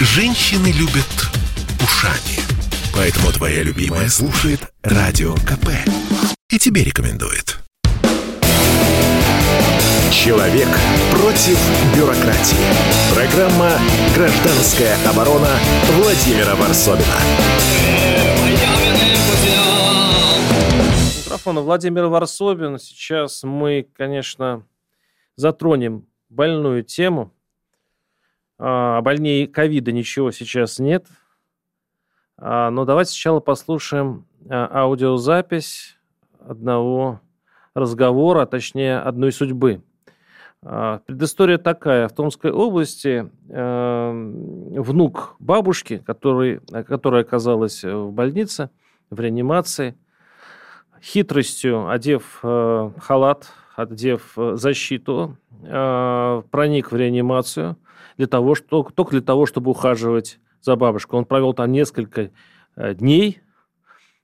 Женщины любят ушами. Поэтому твоя любимая слушает Радио КП. И тебе рекомендует. Человек против бюрократии. Программа «Гражданская оборона» Владимира Варсобина. Микрофон Владимир Варсобин. Сейчас мы, конечно, затронем больную тему. А, больнее ковида ничего сейчас нет. А, но давайте сначала послушаем а, аудиозапись одного разговора, а точнее одной судьбы. А, предыстория такая. В Томской области э, внук бабушки, который, которая оказалась в больнице, в реанимации, хитростью, одев э, халат, одев э, защиту, проник в реанимацию для того, что, только для того, чтобы ухаживать за бабушкой. Он провел там несколько дней,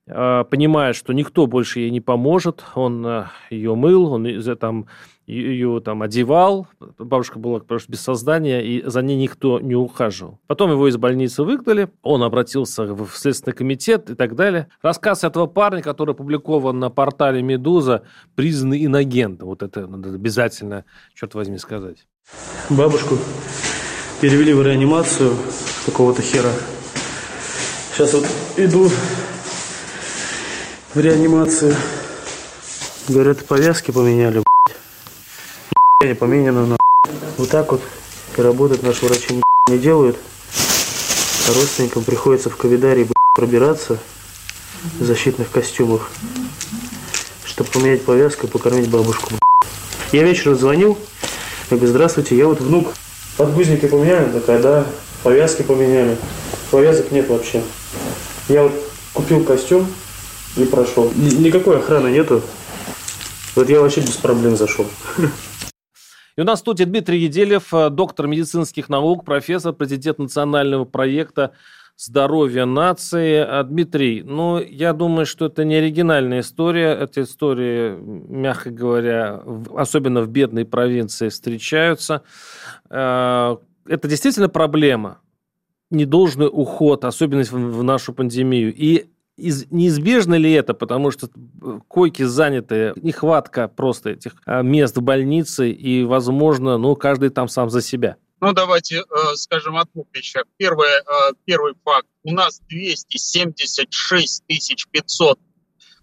понимая, что никто больше ей не поможет. Он ее мыл, он там ее там одевал, бабушка была просто без сознания, и за ней никто не ухаживал. Потом его из больницы выгнали, он обратился в Следственный комитет и так далее. Рассказ этого парня, который опубликован на портале «Медуза», признанный иногентом. Вот это надо обязательно, черт возьми, сказать. Бабушку перевели в реанимацию какого-то хера. Сейчас вот иду в реанимацию. Говорят, повязки поменяли, не поменяно на Вот так вот и работать наши врачи не делают. А родственникам приходится в ковидарии пробираться в защитных костюмах, чтобы поменять повязку и покормить бабушку. Я вечером звонил, я говорю, здравствуйте, я вот внук. Подгузники поменяли? Такая, да. Повязки поменяли. Повязок нет вообще. Я вот купил костюм и прошел. Никакой охраны нету. Вот я вообще без проблем зашел. И у нас в студии Дмитрий Еделев, э, доктор медицинских наук, профессор, президент национального проекта здоровья нации. А, Дмитрий, ну, я думаю, что это не оригинальная история. Эти истории, мягко говоря, особенно в бедной провинции встречаются. Э, это действительно проблема. Недолжный уход, особенно в нашу пандемию. И из, неизбежно ли это, потому что э, койки заняты, нехватка просто этих а, мест в больнице, и, возможно, ну, каждый там сам за себя? Ну, давайте э, скажем о двух вещах. Первое, э, первый факт. У нас 276 500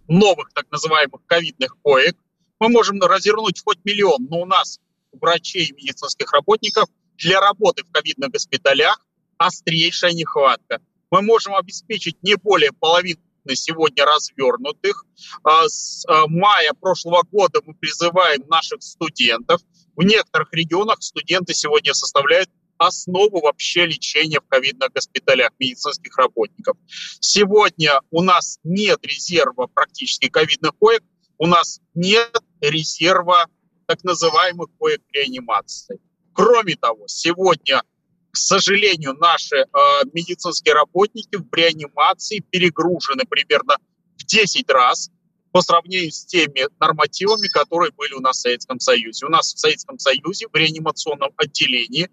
новых так называемых ковидных коек. Мы можем развернуть хоть миллион, но у нас врачей и медицинских работников для работы в ковидных госпиталях острейшая нехватка мы можем обеспечить не более половины сегодня развернутых. А с а, мая прошлого года мы призываем наших студентов. В некоторых регионах студенты сегодня составляют основу вообще лечения в ковидных госпиталях медицинских работников. Сегодня у нас нет резерва практически ковидных коек, у нас нет резерва так называемых коек реанимации. Кроме того, сегодня к сожалению, наши э, медицинские работники в реанимации перегружены примерно в 10 раз по сравнению с теми нормативами, которые были у нас в Советском Союзе. У нас в Советском Союзе в реанимационном отделении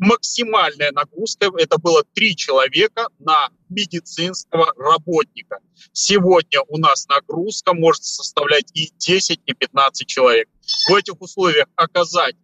максимальная нагрузка – это было три человека на медицинского работника. Сегодня у нас нагрузка может составлять и 10, и 15 человек. В этих условиях оказать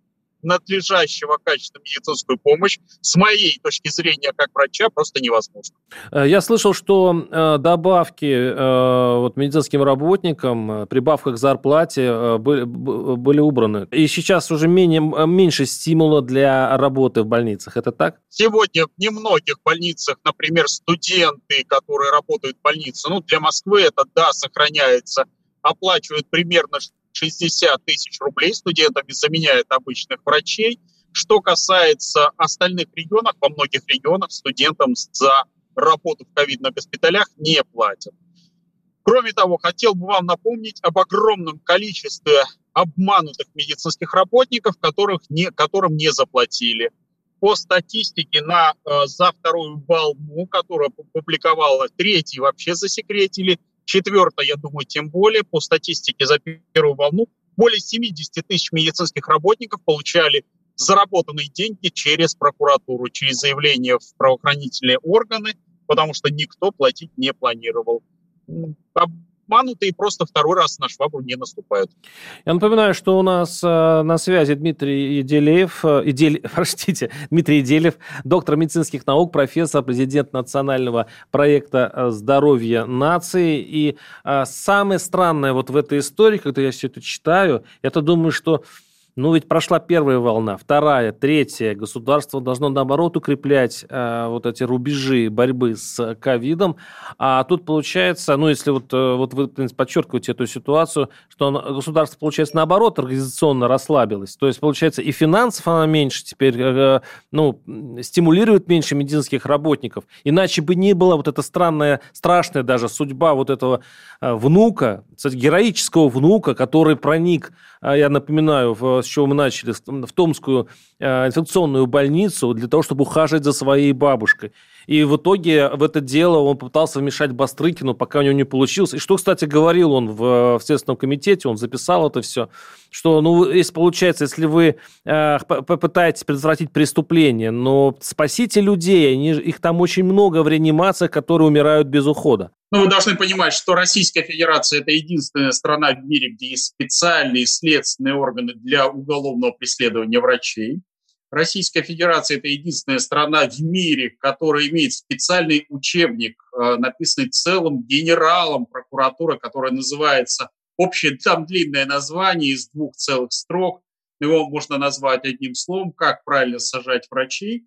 надлежащего качества медицинскую помощь, с моей точки зрения, как врача, просто невозможно. Э, я слышал, что э, добавки э, вот, медицинским работникам, прибавка к зарплате были, были убраны. И сейчас уже менее, меньше стимула для работы в больницах. Это так? Сегодня в немногих больницах, например, студенты, которые работают в больнице, ну, для Москвы это, да, сохраняется, оплачивают примерно 60 тысяч рублей студентами заменяет обычных врачей. Что касается остальных регионов, во многих регионах студентам за работу в ковидных госпиталях не платят. Кроме того, хотел бы вам напомнить об огромном количестве обманутых медицинских работников, которых не, которым не заплатили. По статистике на, э, за вторую волну, которую опубликовала третий, вообще засекретили, Четвертое, я думаю, тем более, по статистике за первую волну, более 70 тысяч медицинских работников получали заработанные деньги через прокуратуру, через заявление в правоохранительные органы, потому что никто платить не планировал обмануты и просто второй раз на швабру не наступают. Я напоминаю, что у нас э, на связи Дмитрий Иделеев, э, Идель, простите, Дмитрий Иделев, доктор медицинских наук, профессор, президент национального проекта э, здоровья нации. И самое странное вот в этой истории, когда я все это читаю, я-то думаю, что ну, ведь прошла первая волна, вторая, третья. Государство должно, наоборот, укреплять э, вот эти рубежи борьбы с ковидом. А тут получается, ну, если вот, э, вот вы, подчеркиваете эту ситуацию, что государство, получается, наоборот, организационно расслабилось. То есть, получается, и финансов оно меньше теперь, э, ну, стимулирует меньше медицинских работников. Иначе бы не было вот эта странная, страшная даже судьба вот этого э, внука, кстати, героического внука, который проник, э, я напоминаю, в с чего мы начали, в Томскую э, инфекционную больницу для того, чтобы ухаживать за своей бабушкой. И в итоге в это дело он попытался вмешать Бастрыкину, пока у него не получилось. И что, кстати, говорил он в, в Следственном комитете, он записал это все, что, ну, если получается, если вы э, попытаетесь предотвратить преступление, но спасите людей, они, их там очень много в реанимациях, которые умирают без ухода. Ну, вы должны понимать, что Российская Федерация – это единственная страна в мире, где есть специальные следственные органы для уголовного преследования врачей. Российская Федерация – это единственная страна в мире, которая имеет специальный учебник, э, написанный целым генералом прокуратуры, который называется общее, там длинное название из двух целых строк, его можно назвать одним словом, как правильно сажать врачей.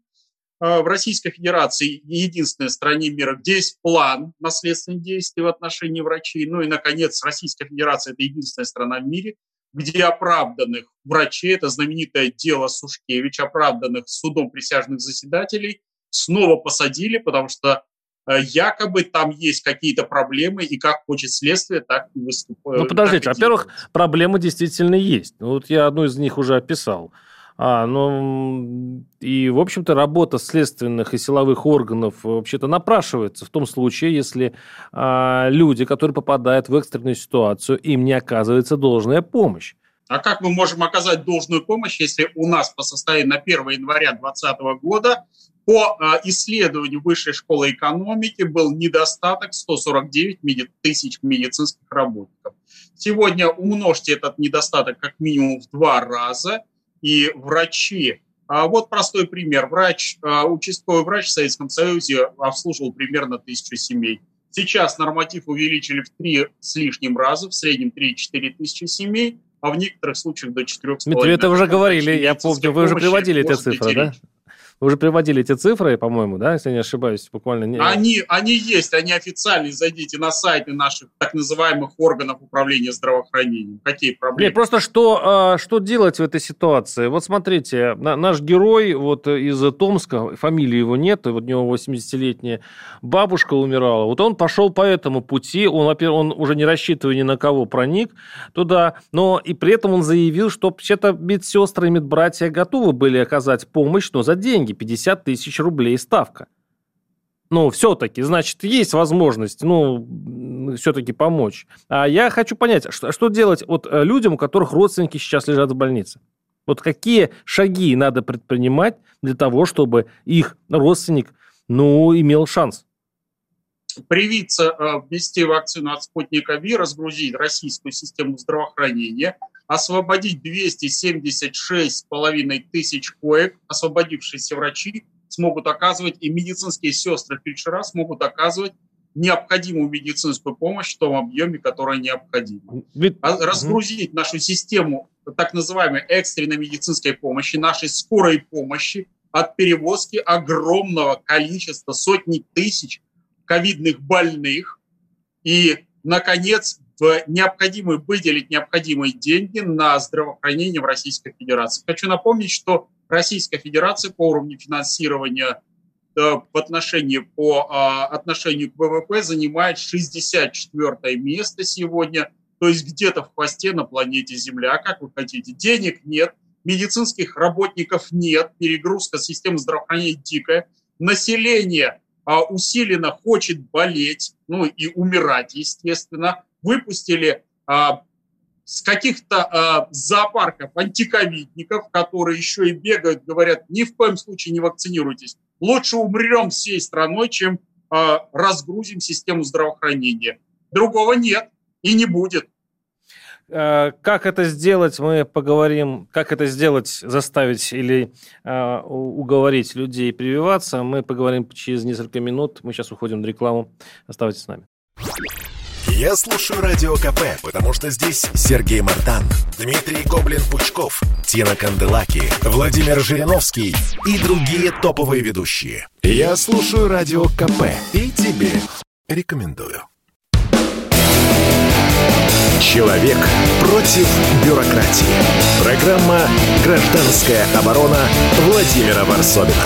Э, в Российской Федерации единственной стране мира, где есть план наследственных действий в отношении врачей. Ну и, наконец, Российская Федерация – это единственная страна в мире, где оправданных врачей, это знаменитое дело Сушкевич, оправданных судом присяжных заседателей, снова посадили, потому что э, якобы там есть какие-то проблемы, и как хочет следствие, так и выступают. Ну, подождите, во-первых, проблемы действительно есть. Ну, вот я одну из них уже описал. А, ну, и, в общем-то, работа следственных и силовых органов вообще-то напрашивается в том случае, если а, люди, которые попадают в экстренную ситуацию, им не оказывается должная помощь. А как мы можем оказать должную помощь, если у нас по состоянию на 1 января 2020 года по а, исследованию Высшей школы экономики был недостаток 149 тысяч медицинских работников. Сегодня умножьте этот недостаток как минимум в два раза – и врачи. А вот простой пример. Врач, а, участковый врач в Советском Союзе обслуживал примерно тысячу семей. Сейчас норматив увеличили в три с лишним раза, в среднем 3-4 тысячи семей, а в некоторых случаях до 4,5. Дмитрий, это уже говорили, я помню, вы уже приводили эти цифры, да? Вы уже приводили эти цифры, по-моему, да, если не ошибаюсь, буквально. Они, они есть, они официальные. Зайдите на сайты наших так называемых органов управления здравоохранением. Какие проблемы? Нет, просто что, а, что делать в этой ситуации? Вот смотрите, наш герой вот из Томска, фамилии его нет, вот у него 80-летняя бабушка умирала. Вот он пошел по этому пути, он, во-первых, он уже не рассчитывая ни на кого проник туда, но и при этом он заявил, что вообще-то медсестры и медбратья готовы были оказать помощь, но за деньги деньги, 50 тысяч рублей ставка. Ну, все-таки, значит, есть возможность, ну, все-таки помочь. А я хочу понять, что, что делать вот э, людям, у которых родственники сейчас лежат в больнице? Вот какие шаги надо предпринимать для того, чтобы их родственник, ну, имел шанс? Привиться, э, ввести вакцину от спутника Ви, разгрузить российскую систему здравоохранения, освободить 276,5 тысяч коек, освободившиеся врачи смогут оказывать, и медицинские сестры, фельдшера смогут оказывать необходимую медицинскую помощь в том объеме, который необходим. А разгрузить нашу систему так называемой экстренной медицинской помощи, нашей скорой помощи от перевозки огромного количества, сотни тысяч ковидных больных и, наконец, в выделить необходимые деньги на здравоохранение в Российской Федерации. Хочу напомнить, что Российская Федерация по уровню финансирования в э, отношении, по а, отношению к ВВП занимает 64 место сегодня, то есть где-то в хвосте на планете Земля. Как вы хотите? Денег нет, медицинских работников нет, перегрузка системы здравоохранения дикая, население а, усиленно хочет болеть, ну и умирать, естественно, выпустили а, с каких-то э, зоопарков антиковидников, которые еще и бегают, говорят, ни в коем случае не вакцинируйтесь. Лучше умрем всей страной, чем э, разгрузим систему здравоохранения. Другого нет и не будет. Э, как это сделать, мы поговорим, как это сделать, заставить или э, уговорить людей прививаться, мы поговорим через несколько минут. Мы сейчас уходим на рекламу. Оставайтесь с нами. Я слушаю Радио КП, потому что здесь Сергей Мартан, Дмитрий Гоблин-Пучков, Тина Канделаки, Владимир Жириновский и другие топовые ведущие. Я слушаю Радио КП и тебе рекомендую. Человек против бюрократии. Программа «Гражданская оборона» Владимира Варсобина.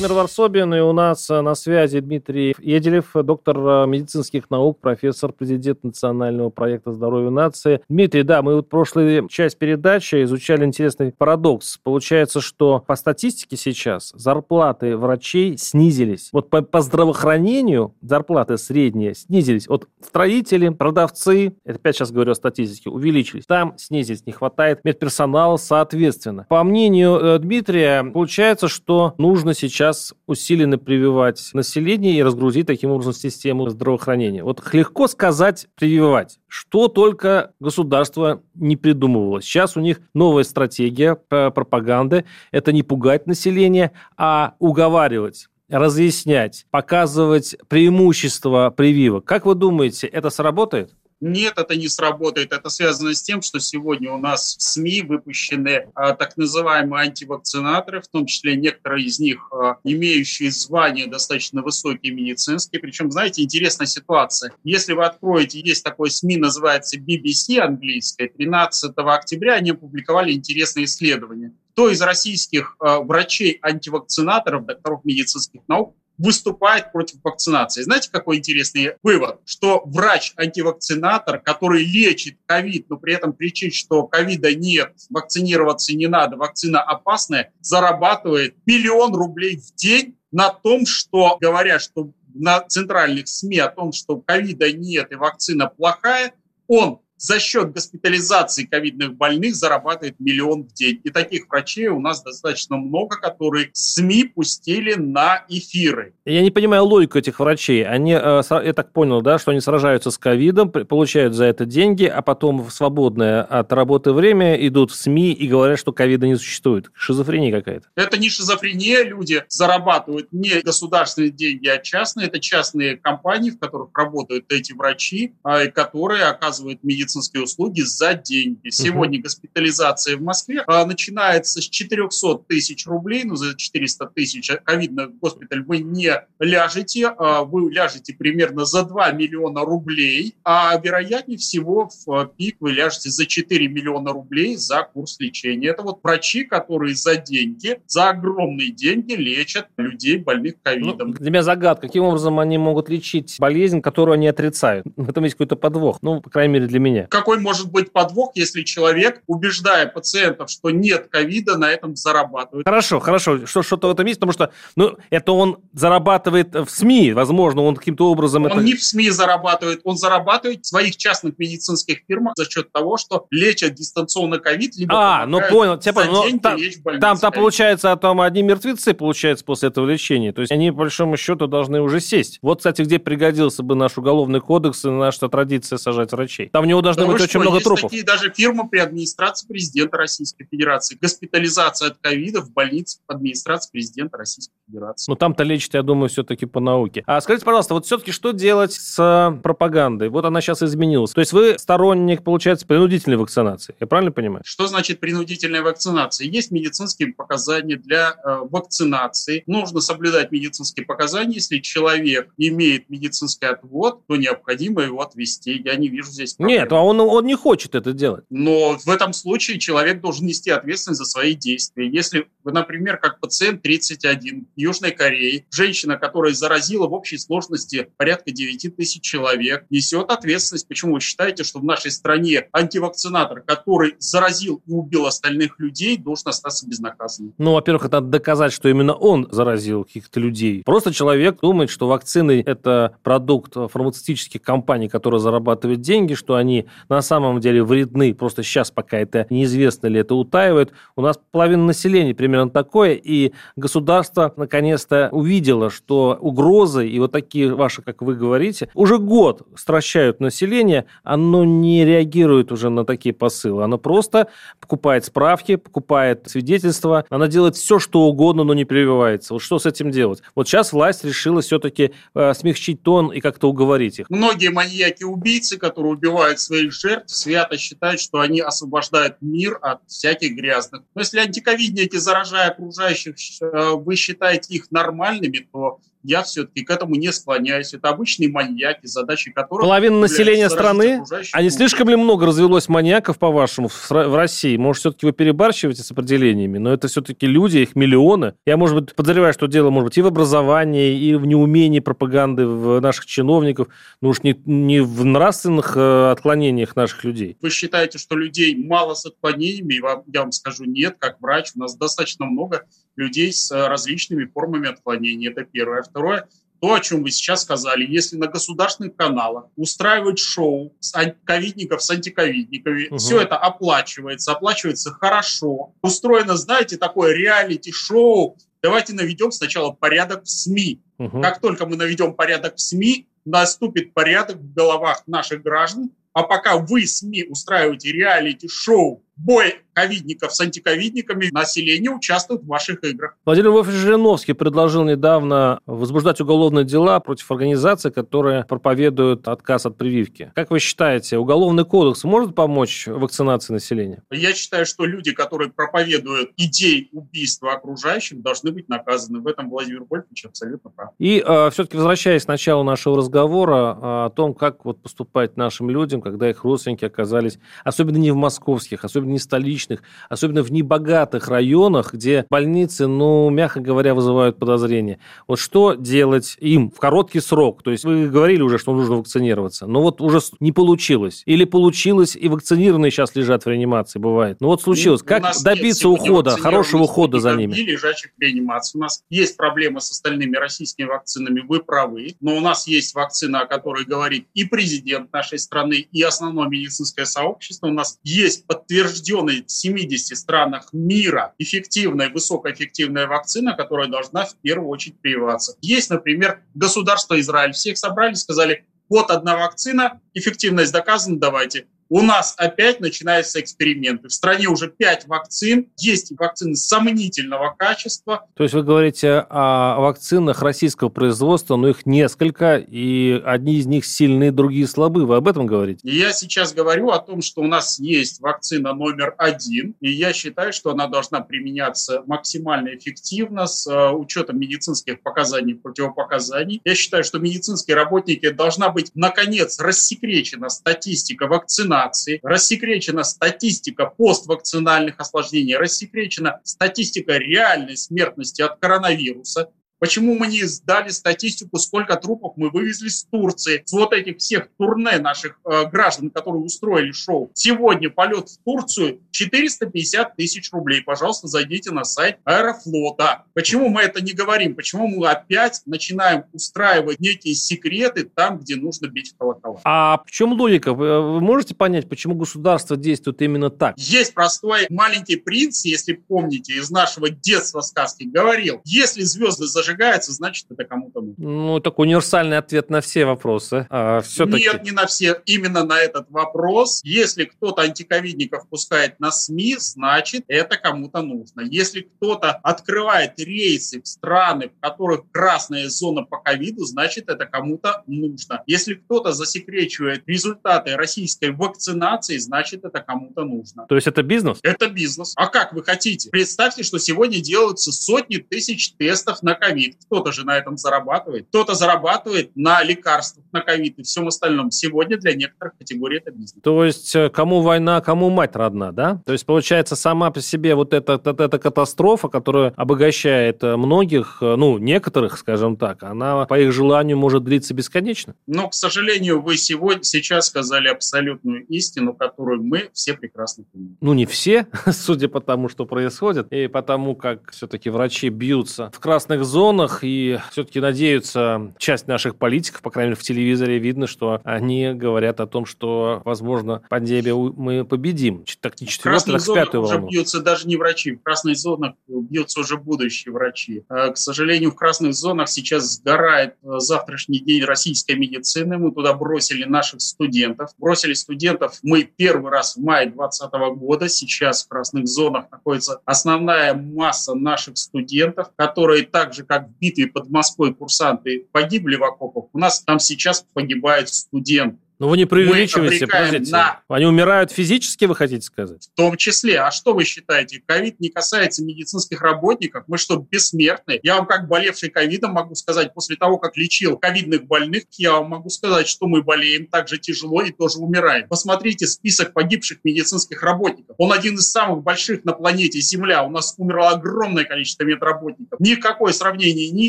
Владимир Варсобин, и у нас э, на связи Дмитрий Еделев, доктор э, медицинских наук, профессор, президент Национального проекта здоровья нации. Дмитрий, да, мы вот прошлую часть передачи изучали интересный парадокс. Получается, что по статистике сейчас зарплаты врачей снизились. Вот по, по здравоохранению зарплаты средние снизились. Вот строители, продавцы, это опять сейчас говорю о статистике, увеличились. Там снизились, не хватает медперсонала соответственно. По мнению э, Дмитрия, получается, что нужно сейчас сейчас усиленно прививать население и разгрузить таким образом систему здравоохранения. Вот легко сказать прививать. Что только государство не придумывало. Сейчас у них новая стратегия пропаганды. Это не пугать население, а уговаривать разъяснять, показывать преимущества прививок. Как вы думаете, это сработает? Нет, это не сработает. Это связано с тем, что сегодня у нас в СМИ выпущены а, так называемые антивакцинаторы, в том числе некоторые из них а, имеющие звания достаточно высокие медицинские. Причем, знаете, интересная ситуация. Если вы откроете, есть такой СМИ, называется BBC английское, 13 октября они опубликовали интересное исследование. Кто из российских а, врачей-антивакцинаторов, докторов медицинских наук, выступает против вакцинации. Знаете, какой интересный вывод? Что врач-антивакцинатор, который лечит ковид, но при этом кричит, что ковида нет, вакцинироваться не надо, вакцина опасная, зарабатывает миллион рублей в день на том, что говорят, что на центральных СМИ о том, что ковида нет и вакцина плохая, он за счет госпитализации ковидных больных зарабатывает миллион в день. И таких врачей у нас достаточно много, которые СМИ пустили на эфиры. Я не понимаю логику этих врачей. Они, э, я так понял, да, что они сражаются с ковидом, получают за это деньги, а потом в свободное от работы время идут в СМИ и говорят, что ковида не существует. Шизофрения какая-то. Это не шизофрения, люди зарабатывают не государственные деньги, а частные. Это частные компании, в которых работают эти врачи, а, которые оказывают медицинскую медицинские услуги за деньги. Сегодня госпитализация в Москве а, начинается с 400 тысяч рублей, ну за 400 тысяч ковидный госпиталь вы не ляжете, а вы ляжете примерно за 2 миллиона рублей, а вероятнее всего в пик вы ляжете за 4 миллиона рублей за курс лечения. Это вот врачи, которые за деньги, за огромные деньги лечат людей, больных ковидом. Ну, для меня загадка, каким образом они могут лечить болезнь, которую они отрицают. В этом есть какой-то подвох, ну, по крайней мере, для меня. Какой может быть подвох, если человек, убеждая пациентов, что нет ковида, на этом зарабатывает? Хорошо, хорошо, что, что-то в этом есть, потому что ну, это он зарабатывает в СМИ, возможно, он каким-то образом... Он это... не в СМИ зарабатывает, он зарабатывает в своих частных медицинских фирмах за счет того, что лечат дистанционно ковид, либо А, ну понял, тебя понял. Ну, там, там-то получается, а там одни мертвецы, получается, после этого лечения. То есть они, по большому счету, должны уже сесть. Вот, кстати, где пригодился бы наш уголовный кодекс и наша традиция сажать врачей. Там у него должны да быть очень много есть трупов. такие даже фирмы при администрации президента Российской Федерации. Госпитализация от ковида в больнице администрации президента Российской Федерации. Ну, там-то лечат, я думаю, все-таки по науке. А скажите, пожалуйста, вот все-таки что делать с пропагандой? Вот она сейчас изменилась. То есть вы сторонник, получается, принудительной вакцинации. Я правильно понимаю? Что значит принудительная вакцинация? Есть медицинские показания для э, вакцинации. Нужно соблюдать медицинские показания. Если человек имеет медицинский отвод, то необходимо его отвести. Я не вижу здесь проблем. Нет, а он, он не хочет это делать. Но в этом случае человек должен нести ответственность за свои действия. Если например, как пациент 31 в Южной Корее, женщина, которая заразила в общей сложности порядка 9 тысяч человек, несет ответственность. Почему вы считаете, что в нашей стране антивакцинатор, который заразил и убил остальных людей, должен остаться безнаказанным? Ну, во-первых, это надо доказать, что именно он заразил каких-то людей. Просто человек думает, что вакцины – это продукт фармацевтических компаний, которые зарабатывают деньги, что они на самом деле вредны. Просто сейчас пока это неизвестно ли это утаивает. У нас половина населения примерно такое, и государство наконец-то увидело, что угрозы и вот такие ваши, как вы говорите, уже год стращают население, оно не реагирует уже на такие посылы. Оно просто покупает справки, покупает свидетельства, оно делает все, что угодно, но не прививается. Вот что с этим делать? Вот сейчас власть решила все-таки э, смягчить тон и как-то уговорить их. Многие маньяки-убийцы, которые убивают своих жертв, свято считают, что они освобождают мир от всяких грязных. Но если антиковидники, заражая окружающих, э, вы считаете их нормальными, то я все-таки к этому не склоняюсь. Это обычные маньяки, задачи которых... Половина населения страны? А не слишком ли много развелось маньяков, по-вашему, в, России? Может, все-таки вы перебарщиваете с определениями? Но это все-таки люди, их миллионы. Я, может быть, подозреваю, что дело, может быть, и в образовании, и в неумении пропаганды в наших чиновников, но уж не, не в нравственных э, отклонениях наших людей. Вы считаете, что людей мало с отклонениями? Я вам скажу, нет, как врач. У нас достаточно много людей с э, различными формами отклонения. Это первое. Второе, то, о чем вы сейчас сказали, если на государственных каналах устраивать шоу с ковидников с антиковидниками, угу. все это оплачивается, оплачивается хорошо. Устроено, знаете, такое реалити-шоу. Давайте наведем сначала порядок в СМИ. Угу. Как только мы наведем порядок в СМИ, наступит порядок в головах наших граждан. А пока вы, СМИ, устраиваете реалити-шоу бой ковидников с антиковидниками, население участвует в ваших играх. Владимир Вольфович Жириновский предложил недавно возбуждать уголовные дела против организаций, которые проповедуют отказ от прививки. Как вы считаете, уголовный кодекс может помочь вакцинации населения? Я считаю, что люди, которые проповедуют идеи убийства окружающих, должны быть наказаны. В этом Владимир Вольфович абсолютно прав. И э, все-таки возвращаясь к началу нашего разговора э, о том, как вот поступать нашим людям, когда их родственники оказались, особенно не в московских, особенно не столичных, особенно в небогатых районах, где больницы, ну, мягко говоря, вызывают подозрения. Вот что делать им в короткий срок? То есть вы говорили уже, что нужно вакцинироваться, но вот уже не получилось. Или получилось, и вакцинированные сейчас лежат в реанимации, бывает. Ну вот случилось. Ну, как добиться ухода, хорошего ухода за ними? лежачих в реанимации. У нас есть проблемы с остальными российскими вакцинами, вы правы, но у нас есть вакцина, о которой говорит и президент нашей страны, и основное медицинское сообщество. У нас есть подтверждение утвержденной в 70 странах мира эффективная, высокоэффективная вакцина, которая должна в первую очередь прививаться. Есть, например, государство Израиль. Всех собрали, сказали, вот одна вакцина, эффективность доказана, давайте у нас опять начинаются эксперименты. В стране уже 5 вакцин, есть вакцины сомнительного качества. То есть вы говорите о вакцинах российского производства, но их несколько, и одни из них сильны, другие слабы. Вы об этом говорите? Я сейчас говорю о том, что у нас есть вакцина номер один, и я считаю, что она должна применяться максимально эффективно с э, учетом медицинских показаний, противопоказаний. Я считаю, что медицинские работники должна быть, наконец, рассекречена статистика вакцинации вакцинации, рассекречена статистика поствакцинальных осложнений, рассекречена статистика реальной смертности от коронавируса, Почему мы не сдали статистику, сколько трупов мы вывезли с Турции, с вот этих всех турне наших э, граждан, которые устроили шоу. Сегодня полет в Турцию 450 тысяч рублей. Пожалуйста, зайдите на сайт Аэрофлота. Почему мы это не говорим? Почему мы опять начинаем устраивать некие секреты там, где нужно бить в колокола? А в чем логика? Вы можете понять, почему государство действует именно так? Есть простой маленький принц, если помните, из нашего детства сказки, говорил, если звезды зажигают зажигается, значит, это кому-то нужно. Ну, такой универсальный ответ на все вопросы. А, Нет, не на все. Именно на этот вопрос. Если кто-то антиковидников пускает на СМИ, значит, это кому-то нужно. Если кто-то открывает рейсы в страны, в которых красная зона по ковиду, значит, это кому-то нужно. Если кто-то засекречивает результаты российской вакцинации, значит, это кому-то нужно. То есть это бизнес? Это бизнес. А как вы хотите? Представьте, что сегодня делаются сотни тысяч тестов на ковид ковид. Кто-то же на этом зарабатывает. Кто-то зарабатывает на лекарствах, на ковид и всем остальном. Сегодня для некоторых категорий это бизнес. То есть э, кому война, кому мать родна, да? То есть получается сама по себе вот эта, эта, эта катастрофа, которая обогащает э, многих, э, ну, некоторых, скажем так, она по их желанию может длиться бесконечно? Но, к сожалению, вы сегодня, сейчас сказали абсолютную истину, которую мы все прекрасно понимаем. Ну, не все, судя по тому, что происходит, и потому как все-таки врачи бьются в красных зонах и все-таки надеются, часть наших политиков, по крайней мере, в телевизоре видно, что они говорят о том, что, возможно, пандемию мы победим. Так не четвертую, так пятую волну. уже бьются даже не врачи, в красных зонах бьются уже будущие врачи. А, к сожалению, в красных зонах сейчас сгорает э, завтрашний день российской медицины. Мы туда бросили наших студентов. Бросили студентов мы первый раз в мае 2020 года. Сейчас в красных зонах находится основная масса наших студентов, которые так же, как в битве под Москвой курсанты погибли в окопах, у нас там сейчас погибают студенты. Но вы не преувеличиваете, подождите. На... Они умирают физически, вы хотите сказать? В том числе. А что вы считаете? Ковид не касается медицинских работников? Мы что, бессмертны? Я вам как болевший ковидом могу сказать, после того, как лечил ковидных больных, я вам могу сказать, что мы болеем так же тяжело и тоже умираем. Посмотрите список погибших медицинских работников. Он один из самых больших на планете Земля. У нас умерло огромное количество медработников. Никакое сравнение ни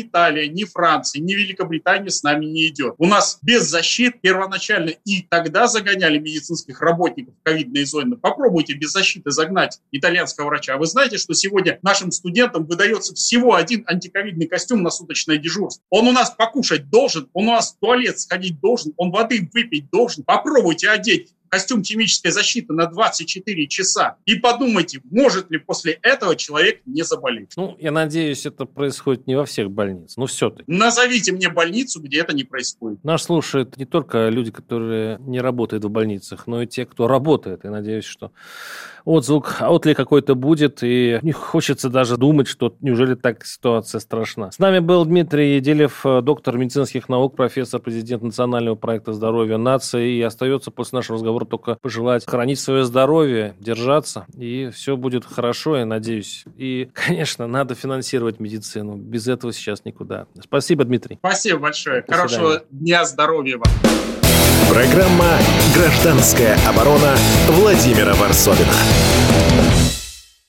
Италия, ни Франция, ни Великобритания с нами не идет. У нас без защит первоначально и тогда загоняли медицинских работников в ковидные зоны. Попробуйте без защиты загнать итальянского врача. А вы знаете, что сегодня нашим студентам выдается всего один антиковидный костюм на суточное дежурство. Он у нас покушать должен, он у нас в туалет сходить должен, он воды выпить должен. Попробуйте одеть костюм химической защиты на 24 часа и подумайте, может ли после этого человек не заболеть. Ну, я надеюсь, это происходит не во всех больницах, но все-таки. Назовите мне больницу, где это не происходит. Нас слушают не только люди, которые не работают в больницах, но и те, кто работает. Я надеюсь, что отзвук, отли какой-то будет, и не хочется даже думать, что неужели так ситуация страшна. С нами был Дмитрий Еделев, доктор медицинских наук, профессор, президент Национального проекта здоровья нации, и остается после нашего разговора только пожелать хранить свое здоровье, держаться, и все будет хорошо, я надеюсь. И, конечно, надо финансировать медицину. Без этого сейчас никуда. Спасибо, Дмитрий. Спасибо большое. До Хорошего свидания. дня здоровья вам. Программа «Гражданская оборона» Владимира Варсовина.